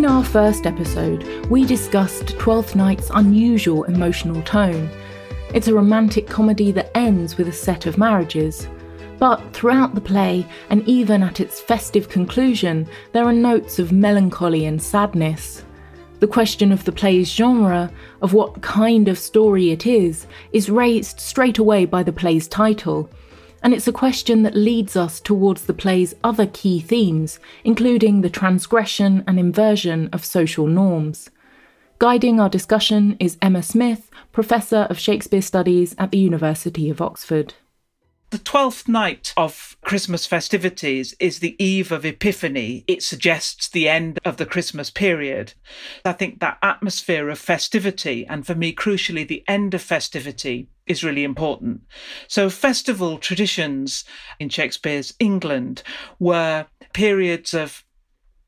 In our first episode, we discussed Twelfth Night's unusual emotional tone. It's a romantic comedy that ends with a set of marriages. But throughout the play, and even at its festive conclusion, there are notes of melancholy and sadness. The question of the play's genre, of what kind of story it is, is raised straight away by the play's title, and it's a question that leads us towards the play's other key themes, including the transgression and inversion of social norms. Guiding our discussion is Emma Smith, Professor of Shakespeare Studies at the University of Oxford. The twelfth night of Christmas festivities is the eve of Epiphany. It suggests the end of the Christmas period. I think that atmosphere of festivity, and for me, crucially, the end of festivity, is really important. So, festival traditions in Shakespeare's England were periods of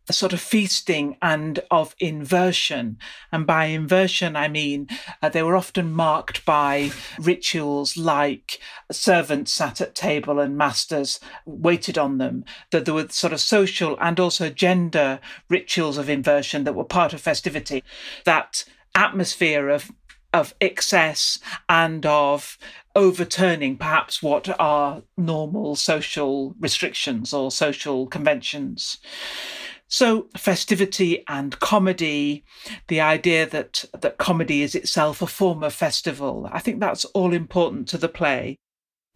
a sort of feasting and of inversion. And by inversion, I mean uh, they were often marked by rituals like servants sat at table and masters waited on them, that there were sort of social and also gender rituals of inversion that were part of festivity. That atmosphere of of excess and of overturning perhaps what are normal social restrictions or social conventions. So festivity and comedy, the idea that that comedy is itself a form of festival, I think that's all important to the play.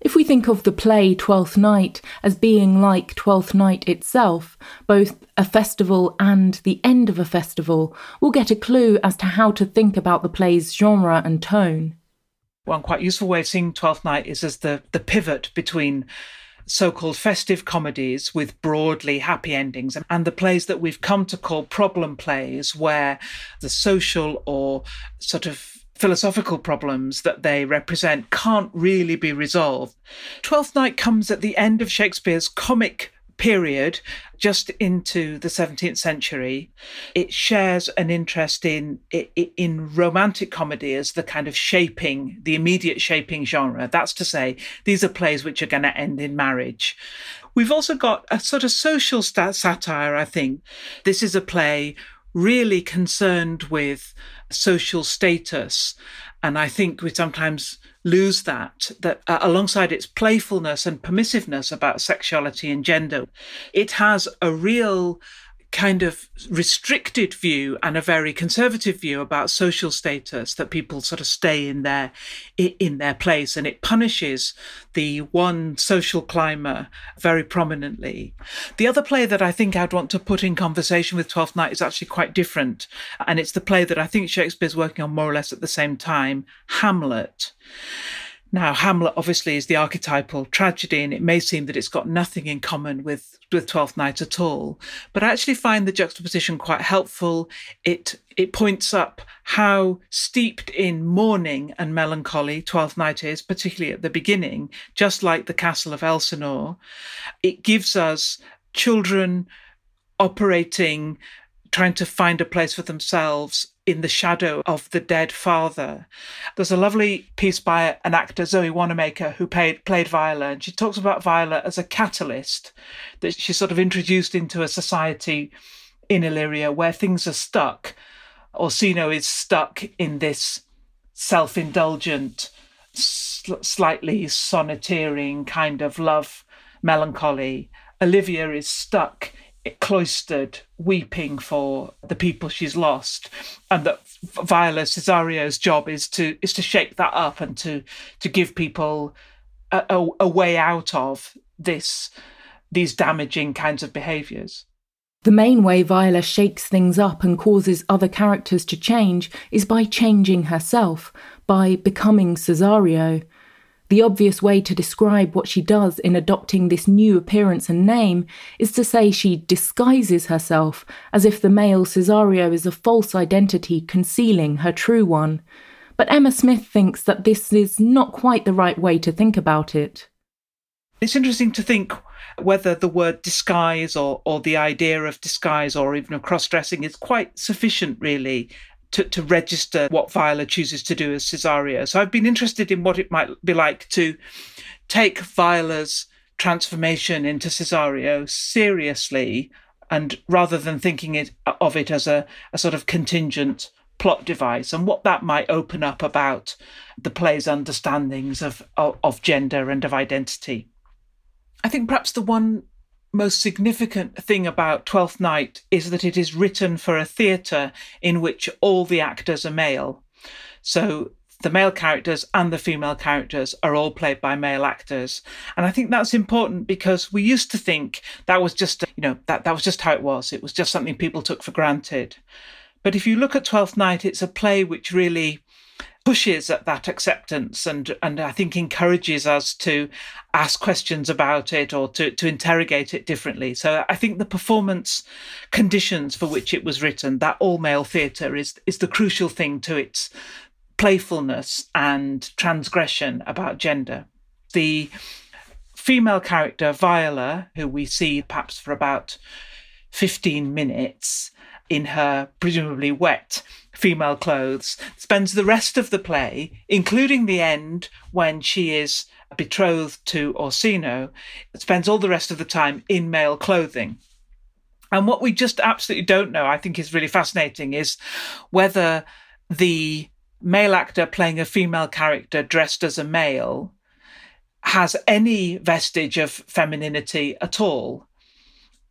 If we think of the play Twelfth Night as being like Twelfth Night itself, both a festival and the end of a festival, we'll get a clue as to how to think about the play's genre and tone. One quite useful way of seeing Twelfth Night is as the, the pivot between so called festive comedies with broadly happy endings, and the plays that we've come to call problem plays, where the social or sort of philosophical problems that they represent can't really be resolved. Twelfth Night comes at the end of Shakespeare's comic period just into the 17th century. It shares an interest in in romantic comedy as the kind of shaping the immediate shaping genre. That's to say these are plays which are going to end in marriage. We've also got a sort of social satire i think. This is a play really concerned with social status. And i think we sometimes lose that that uh, alongside its playfulness and permissiveness about sexuality and gender it has a real kind of restricted view and a very conservative view about social status that people sort of stay in their in their place and it punishes the one social climber very prominently. The other play that i think i'd want to put in conversation with 12th night is actually quite different and it's the play that i think shakespeare's working on more or less at the same time hamlet now, Hamlet obviously is the archetypal tragedy, and it may seem that it's got nothing in common with, with Twelfth Night at all. But I actually find the juxtaposition quite helpful. It it points up how steeped in mourning and melancholy Twelfth Night is, particularly at the beginning, just like the castle of Elsinore. It gives us children operating trying to find a place for themselves in the shadow of the dead father. There's a lovely piece by an actor, Zoe Wanamaker, who played, played Viola, and she talks about Viola as a catalyst, that she's sort of introduced into a society in Illyria where things are stuck. Orsino is stuck in this self indulgent, sl- slightly sonneteering kind of love melancholy. Olivia is stuck cloistered, weeping for the people she's lost, and that Viola Cesario's job is to is to shake that up and to to give people a, a, a way out of this these damaging kinds of behaviours. The main way Viola shakes things up and causes other characters to change is by changing herself, by becoming Cesario. The obvious way to describe what she does in adopting this new appearance and name is to say she disguises herself as if the male Cesario is a false identity concealing her true one. But Emma Smith thinks that this is not quite the right way to think about it. It's interesting to think whether the word disguise or, or the idea of disguise or even of cross dressing is quite sufficient, really, to, to register what Viola chooses to do as Cesario. So I've been interested in what it might be like to take Viola's transformation into Cesario seriously and rather than thinking it, of it as a, a sort of contingent plot device and what that might open up about the play's understandings of, of, of gender and of identity. I think perhaps the one most significant thing about Twelfth Night is that it is written for a theatre in which all the actors are male. So the male characters and the female characters are all played by male actors. And i think that's important because we used to think that was just you know that that was just how it was. It was just something people took for granted. But if you look at twelfth night it's a play which really pushes at that acceptance and and I think encourages us to ask questions about it or to, to interrogate it differently. So I think the performance conditions for which it was written, that all male theatre is is the crucial thing to its playfulness and transgression about gender. The female character, Viola, who we see perhaps for about 15 minutes in her presumably wet female clothes, spends the rest of the play, including the end when she is betrothed to Orsino, spends all the rest of the time in male clothing. And what we just absolutely don't know, I think is really fascinating, is whether the male actor playing a female character dressed as a male has any vestige of femininity at all.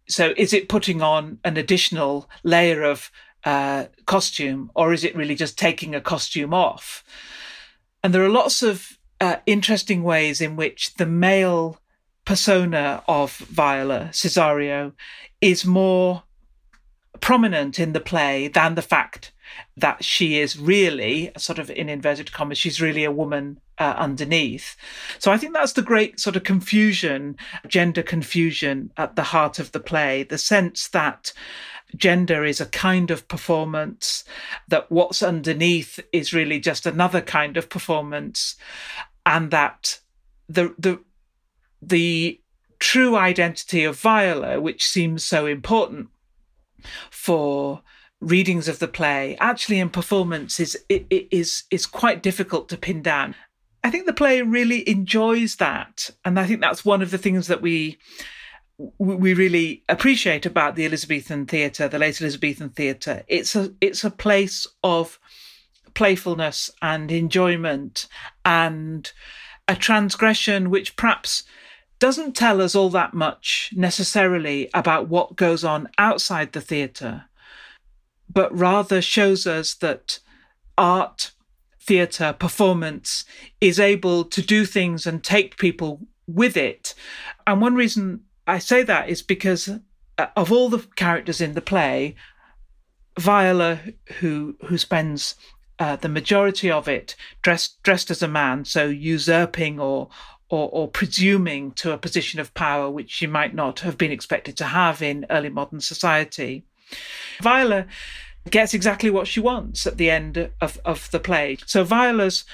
So, is it putting on an additional layer of uh, costume, or is it really just taking a costume off? And there are lots of uh, interesting ways in which the male persona of Viola Cesario is more prominent in the play than the fact that she is really sort of in inverted commas she's really a woman uh, underneath. So i think that's the great sort of confusion gender confusion at the heart of the play the sense that gender is a kind of performance that what's underneath is really just another kind of performance and that the the the true identity of viola which seems so important for readings of the play actually in performance is it, it is is quite difficult to pin down. I think the play really enjoys that and i think that's one of the things that we we really appreciate about the elizabethan theatre the late elizabethan theatre. It's a it's a place of playfulness and enjoyment and a transgression which perhaps doesn't tell us all that much necessarily about what goes on outside the theatre, but rather shows us that art, theatre, performance is able to do things and take people with it. And one reason I say that is because uh, of all the characters in the play, Viola, who who spends uh, the majority of it dressed dressed as a man, so usurping or or, or presuming to a position of power which she might not have been expected to have in early modern society. Viola gets exactly what she wants at the end of, of the play. So Viola's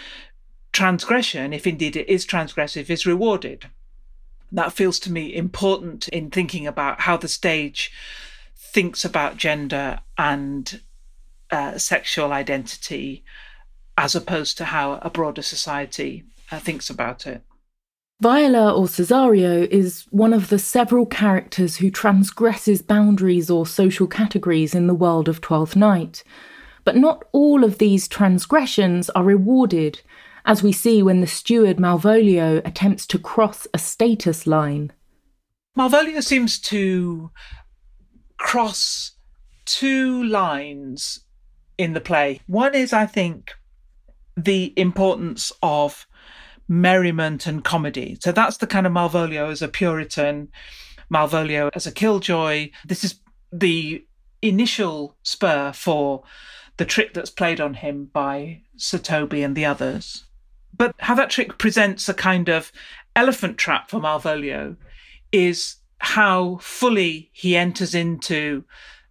transgression, if indeed it is transgressive, is rewarded. That feels to me important in thinking about how the stage thinks about gender and uh, sexual identity as opposed to how a broader society uh, thinks about it. Viola or Cesario is one of the several characters who transgresses boundaries or social categories in the world of Twelfth Night. But not all of these transgressions are rewarded, as we see when the steward Malvolio attempts to cross a status line. Malvolio seems to cross two lines in the play. One is, I think, the importance of merriment and comedy. So that's the kind of Malvolio as a Puritan, Malvolio as a killjoy. This is the initial spur for the trick that's played on him by Sir Toby and the others. But how that trick presents a kind of elephant trap for Malvolio is how fully he enters into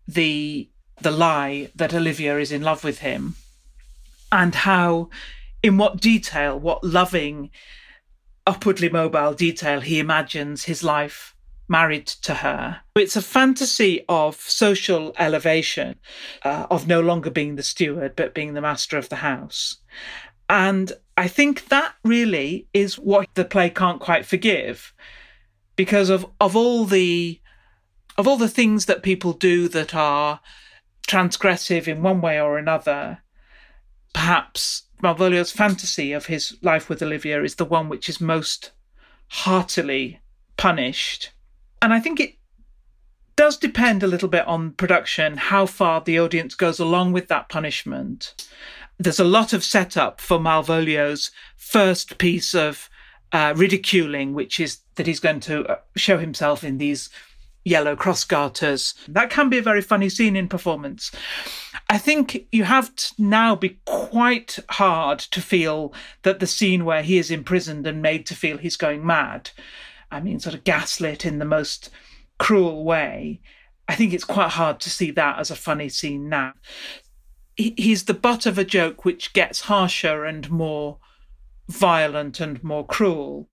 the the lie that Olivia is in love with him and how in what detail, what loving, upwardly mobile detail he imagines his life married to her. It's a fantasy of social elevation, uh, of no longer being the steward, but being the master of the house. And I think that really is what the play can't quite forgive because of, of all the of all the things that people do that are transgressive in one way or another, perhaps Malvolio's fantasy of his life with Olivia is the one which is most heartily punished. And I think it does depend a little bit on production, how far the audience goes along with that punishment. There's a lot of setup for Malvolio's first piece of uh, ridiculing, which is that he's going to uh, show himself in these yellow cross garters. That can be a very funny scene in performance. I think you have to now be quite hard to feel that the scene where he is imprisoned and made to feel he's going mad, I mean, sort of gaslit in the most cruel way. I think it's quite hard to see that as a funny scene now. He's the butt of a joke which gets harsher and more violent and more cruel.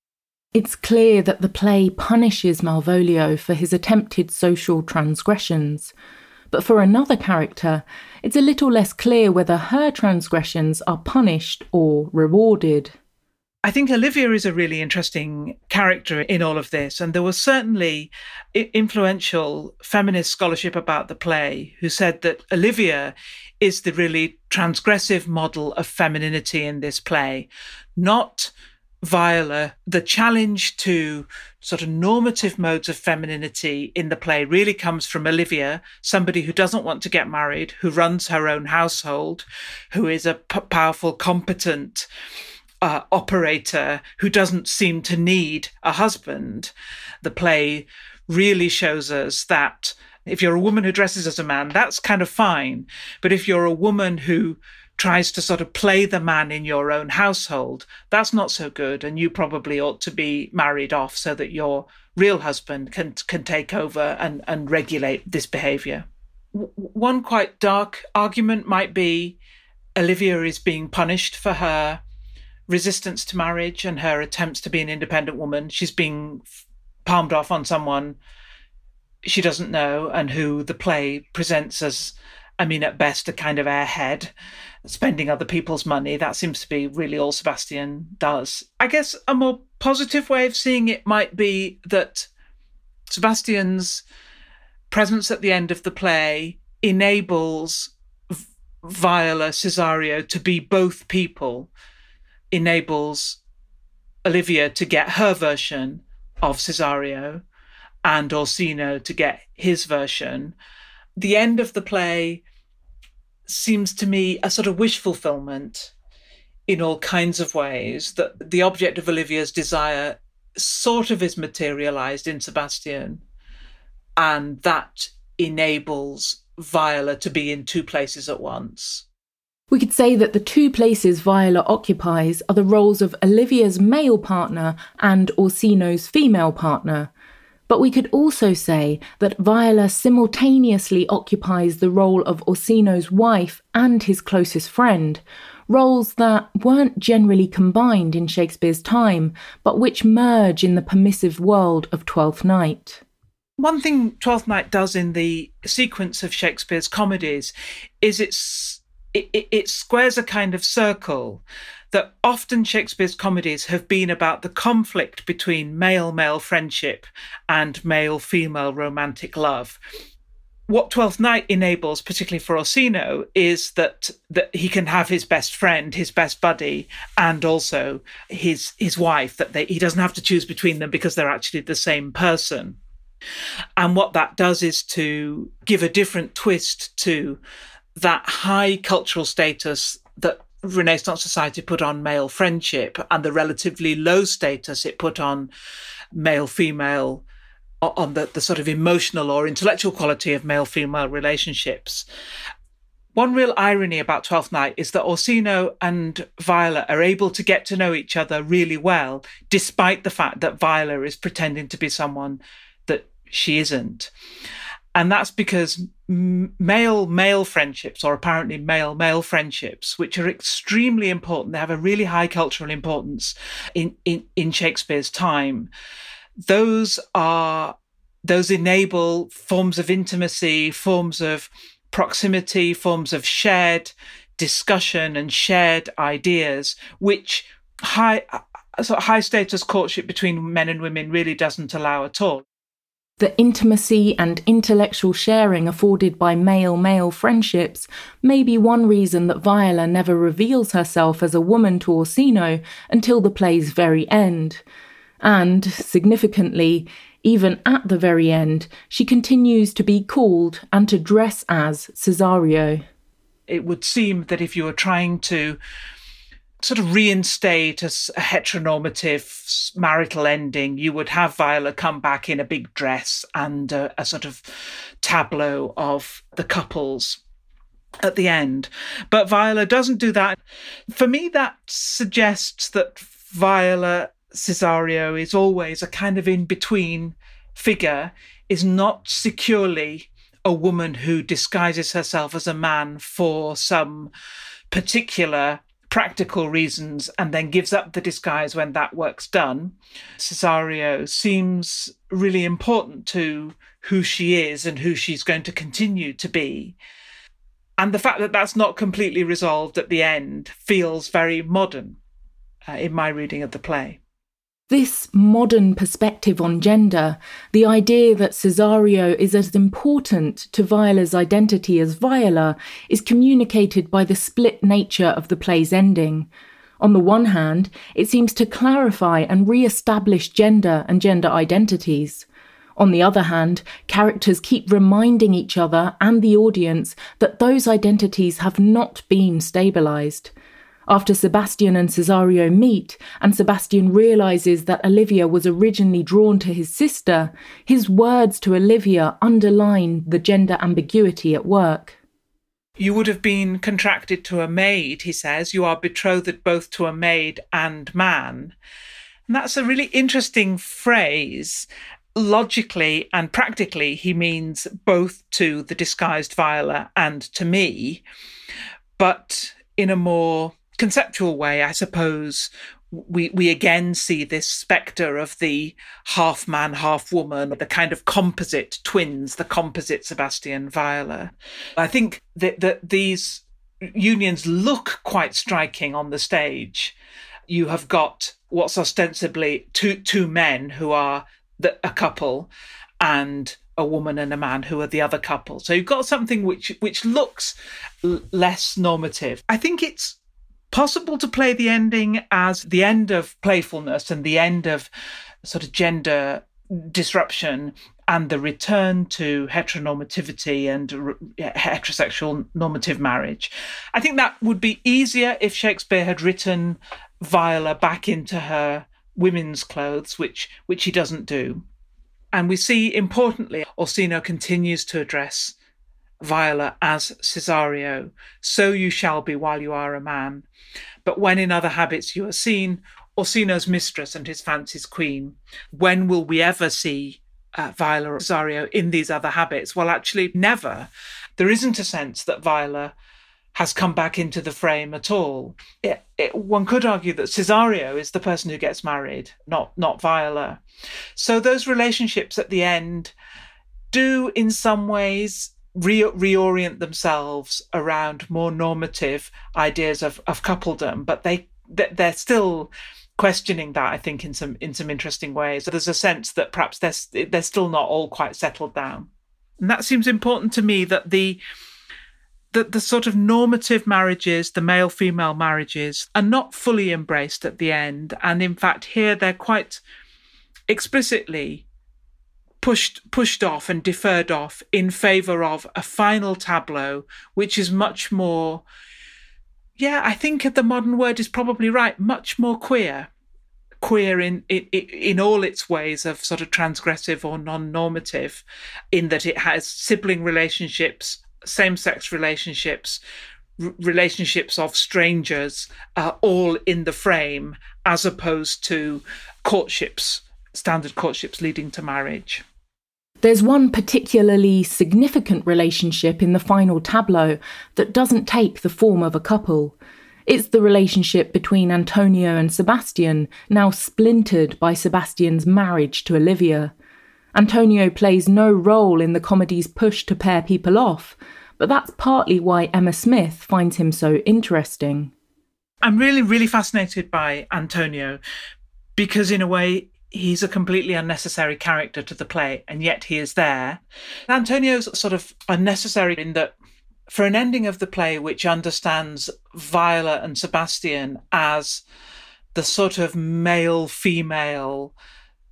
It's clear that the play punishes Malvolio for his attempted social transgressions. But for another character, it's a little less clear whether her transgressions are punished or rewarded. I think Olivia is a really interesting character in all of this. And there was certainly influential feminist scholarship about the play who said that Olivia is the really transgressive model of femininity in this play, not Viola, the challenge to sort of normative modes of femininity in the play really comes from Olivia, somebody who doesn't want to get married, who runs her own household, who is a p- powerful, competent uh, operator who doesn't seem to need a husband. The play really shows us that if you're a woman who dresses as a man, that's kind of fine. But if you're a woman who tries to sort of play the man in your own household, that's not so good. And you probably ought to be married off so that your real husband can can take over and, and regulate this behavior. W- one quite dark argument might be Olivia is being punished for her resistance to marriage and her attempts to be an independent woman. She's being palmed off on someone she doesn't know and who the play presents as I mean, at best, a kind of airhead, spending other people's money. That seems to be really all Sebastian does. I guess a more positive way of seeing it might be that Sebastian's presence at the end of the play enables Viola Cesario to be both people, enables Olivia to get her version of Cesario and Orsino to get his version the end of the play seems to me a sort of wish fulfillment in all kinds of ways that the object of Olivia's desire sort of is materialized in Sebastian and that enables Viola to be in two places at once. We could say that the two places Viola occupies are the roles of Olivia's male partner and Orsino's female partner, but we could also say that Viola simultaneously occupies the role of Orsino's wife and his closest friend, roles that weren't generally combined in Shakespeare's time, but which merge in the permissive world of Twelfth Night. One thing Twelfth Night does in the sequence of Shakespeare's comedies is it's it, it, it squares a kind of circle that often Shakespeare's comedies have been about the conflict between male male friendship and male female romantic love. What Twelfth Night enables, particularly for Orsino, is that that he can have his best friend, his best buddy, and also his his wife. That they, he doesn't have to choose between them because they're actually the same person. And what that does is to give a different twist to that high cultural status that Renaissance society put on male friendship and the relatively low status it put on male female on the, the sort of emotional or intellectual quality of male female relationships. One real irony about Twelfth Night is that Orsino and Viola are able to get to know each other really well, despite the fact that Viola is pretending to be someone that she isn't. And that's because male male friendships, or apparently male male friendships, which are extremely important, they have a really high cultural importance in, in, in Shakespeare's time. Those are those enable forms of intimacy, forms of proximity, forms of shared discussion and shared ideas, which high uh, uh, sort of high status courtship between men and women really doesn't allow at all. The intimacy and intellectual sharing afforded by male male friendships may be one reason that Viola never reveals herself as a woman to Orsino until the play's very end. And, significantly, even at the very end, she continues to be called and to dress as Cesario. It would seem that if you were trying to sort of reinstate a, a, heteronormative marital ending, you would have Viola come back in a big dress and a, a sort of tableau of the couples at the end. But Viola doesn't do that. For me, that suggests that Viola Cesario is always a kind of in between figure, is not securely a woman who disguises herself as a man for some particular practical reasons and then gives up the disguise when that work's done. Cesario seems really important to who she is and who she's going to continue to be. And the fact that that's not completely resolved at the end feels very modern uh, in my reading of the play. This modern perspective on gender, the idea that Cesario is as important to Viola's identity as Viola, is communicated by the split nature of the play's ending. On the one hand, it seems to clarify and re establish gender and gender identities. On the other hand, characters keep reminding each other and the audience that those identities have not been stabilised. After Sebastian and Cesario meet, and Sebastian realizes that Olivia was originally drawn to his sister, his words to Olivia underline the gender ambiguity at work. You would have been contracted to a maid, he says. You are betrothed both to a maid and man. And that's a really interesting phrase. Logically and practically, he means both to the disguised Viola and to me. But in a more conceptual way, I suppose we we again see this spectre of the half man, half woman, the kind of composite twins, the composite Sebastian Viola. I think that that these unions look quite striking on the stage. You have got what's ostensibly two two men who are the, a couple, and a woman and a man who are the other couple. So you've got something which which looks l- less normative. I think it's possible to play the ending as the end of playfulness and the end of sort of gender disruption and the return to heteronormativity and heterosexual normative marriage. I think that would be easier if Shakespeare had written Viola back into her women's clothes, which which he doesn't do. And we see importantly, Orsino continues to address Viola as Cesario, so you shall be while you are a man. But when in other habits you are seen, Orsino's mistress and his fancy's queen, when will we ever see uh, Viola or Cesario in these other habits? Well, actually, never. There isn't a sense that Viola has come back into the frame at all. It, it, one could argue that Cesario is the person who gets married, not not Viola. So those relationships at the end do, in some ways, re- reorient themselves around more normative ideas of, of coupledom, but they they're still questioning that I think in some in some interesting ways. So there's a sense that perhaps they're they're still not all quite settled down, and that seems important to me. That the that the sort of normative marriages, the male female marriages, are not fully embraced at the end, and in fact here they're quite explicitly pushed pushed off and deferred off in favor of a final tableau which is much more yeah i think the modern word is probably right much more queer. Queer in in, in all its ways of sort of transgressive or non-normative in that it has sibling relationships same-sex relationships relationships of strangers uh, all in the frame as opposed to courtships standard courtships leading to marriage there's one particularly significant relationship in the final tableau that doesn't take the form of a couple. It's the relationship between Antonio and Sebastian, now splintered by Sebastian's marriage to Olivia. Antonio plays no role in the comedy's push to pair people off, but that's partly why Emma Smith finds him so interesting. I'm really, really fascinated by Antonio because, in a way, he's a completely unnecessary character to the play, and yet he is there. Antonio's sort of unnecessary in that for an ending of the play which understands Viola and Sebastian as the sort of male female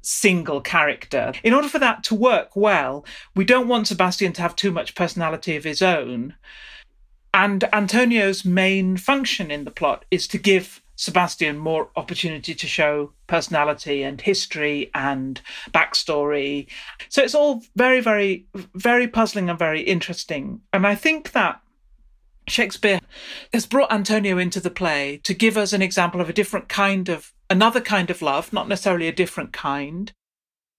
single character. In order for that to work well, we don't want Sebastian to have too much personality of his own. And Antonio's main function in the plot is to give Sebastian more opportunity to show personality and history and backstory. So it's all very, very, very puzzling and very interesting. And I think that Shakespeare has brought Antonio into the play to give us an example of a different kind of, another kind of love, not necessarily a different kind.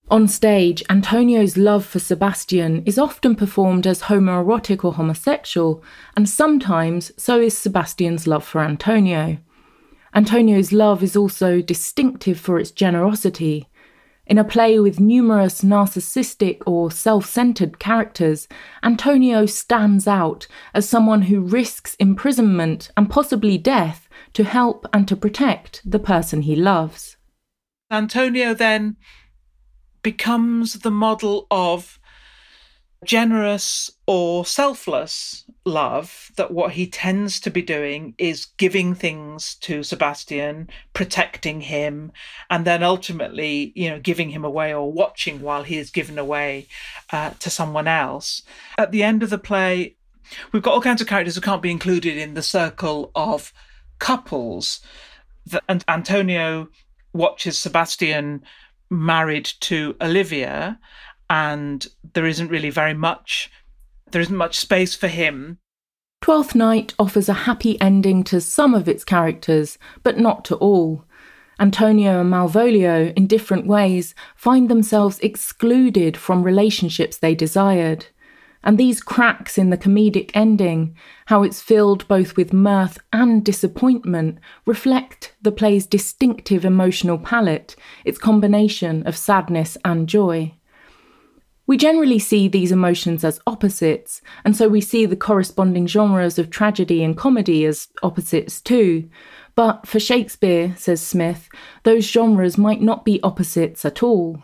On stage, Antonio's love for Sebastian is often performed as homoerotic or homosexual, and sometimes so is Sebastian's love for Antonio. Antonio's love is also distinctive for its generosity. In a play with numerous narcissistic or self centered characters, Antonio stands out as someone who risks imprisonment and possibly death to help and to protect the person he loves. Antonio then becomes the model of generous or selfless love that what he tends to be doing is giving things to Sebastian, protecting him, and then ultimately, you know, giving him away or watching while he is given away uh, to someone else. At the end of the play, we've got all kinds of characters who can't be included in the circle of couples. And Antonio watches Sebastian married to Olivia and there isn't really very much there isn't much space for him. Twelfth Night offers a happy ending to some of its characters, but not to all. Antonio and Malvolio, in different ways, find themselves excluded from relationships they desired. And these cracks in the comedic ending, how it's filled both with mirth and disappointment, reflect the play's distinctive emotional palette, its combination of sadness and joy. We generally see these emotions as opposites, and so we see the corresponding genres of tragedy and comedy as opposites too. But for Shakespeare, says Smith, those genres might not be opposites at all.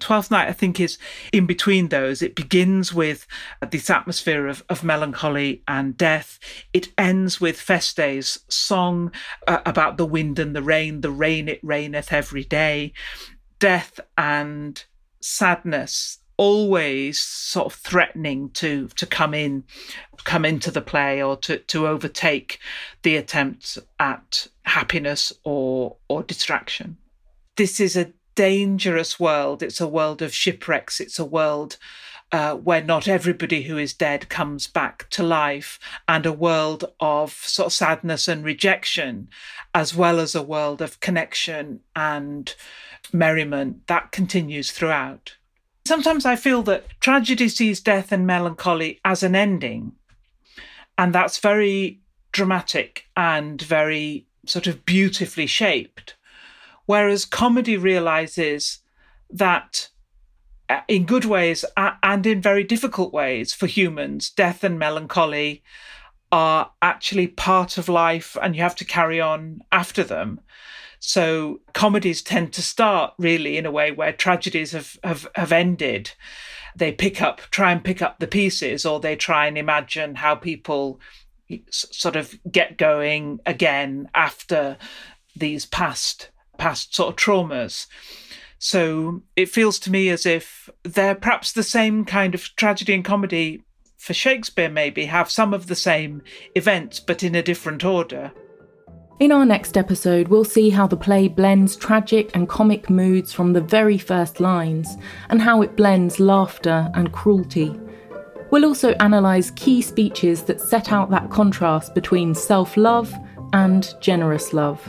Twelfth Night, I think, is in between those. It begins with this atmosphere of, of melancholy and death. It ends with Feste's song uh, about the wind and the rain, the rain it raineth every day. Death and sadness always sort of threatening to to come in come into the play or to to overtake the attempt at happiness or or distraction. This is a dangerous world. It's a world of shipwrecks. It's a world uh, where not everybody who is dead comes back to life, and a world of sort of sadness and rejection, as well as a world of connection and merriment that continues throughout. Sometimes I feel that tragedy sees death and melancholy as an ending, and that's very dramatic and very sort of beautifully shaped. Whereas comedy realizes that uh, in good ways and in very difficult ways for humans, death and melancholy are actually part of life and you have to carry on after them. So comedies tend to start really in a way where tragedies have, have, have ended. They pick up, try and pick up the pieces, or they try and imagine how people sort of get going again after these past past sort of traumas. So it feels to me as if they're perhaps the same kind of tragedy and comedy for Shakespeare, maybe have some of the same events, but in a different order. In our next episode, we'll see how the play blends tragic and comic moods from the very first lines, and how it blends laughter and cruelty. We'll also analyse key speeches that set out that contrast between self love and generous love.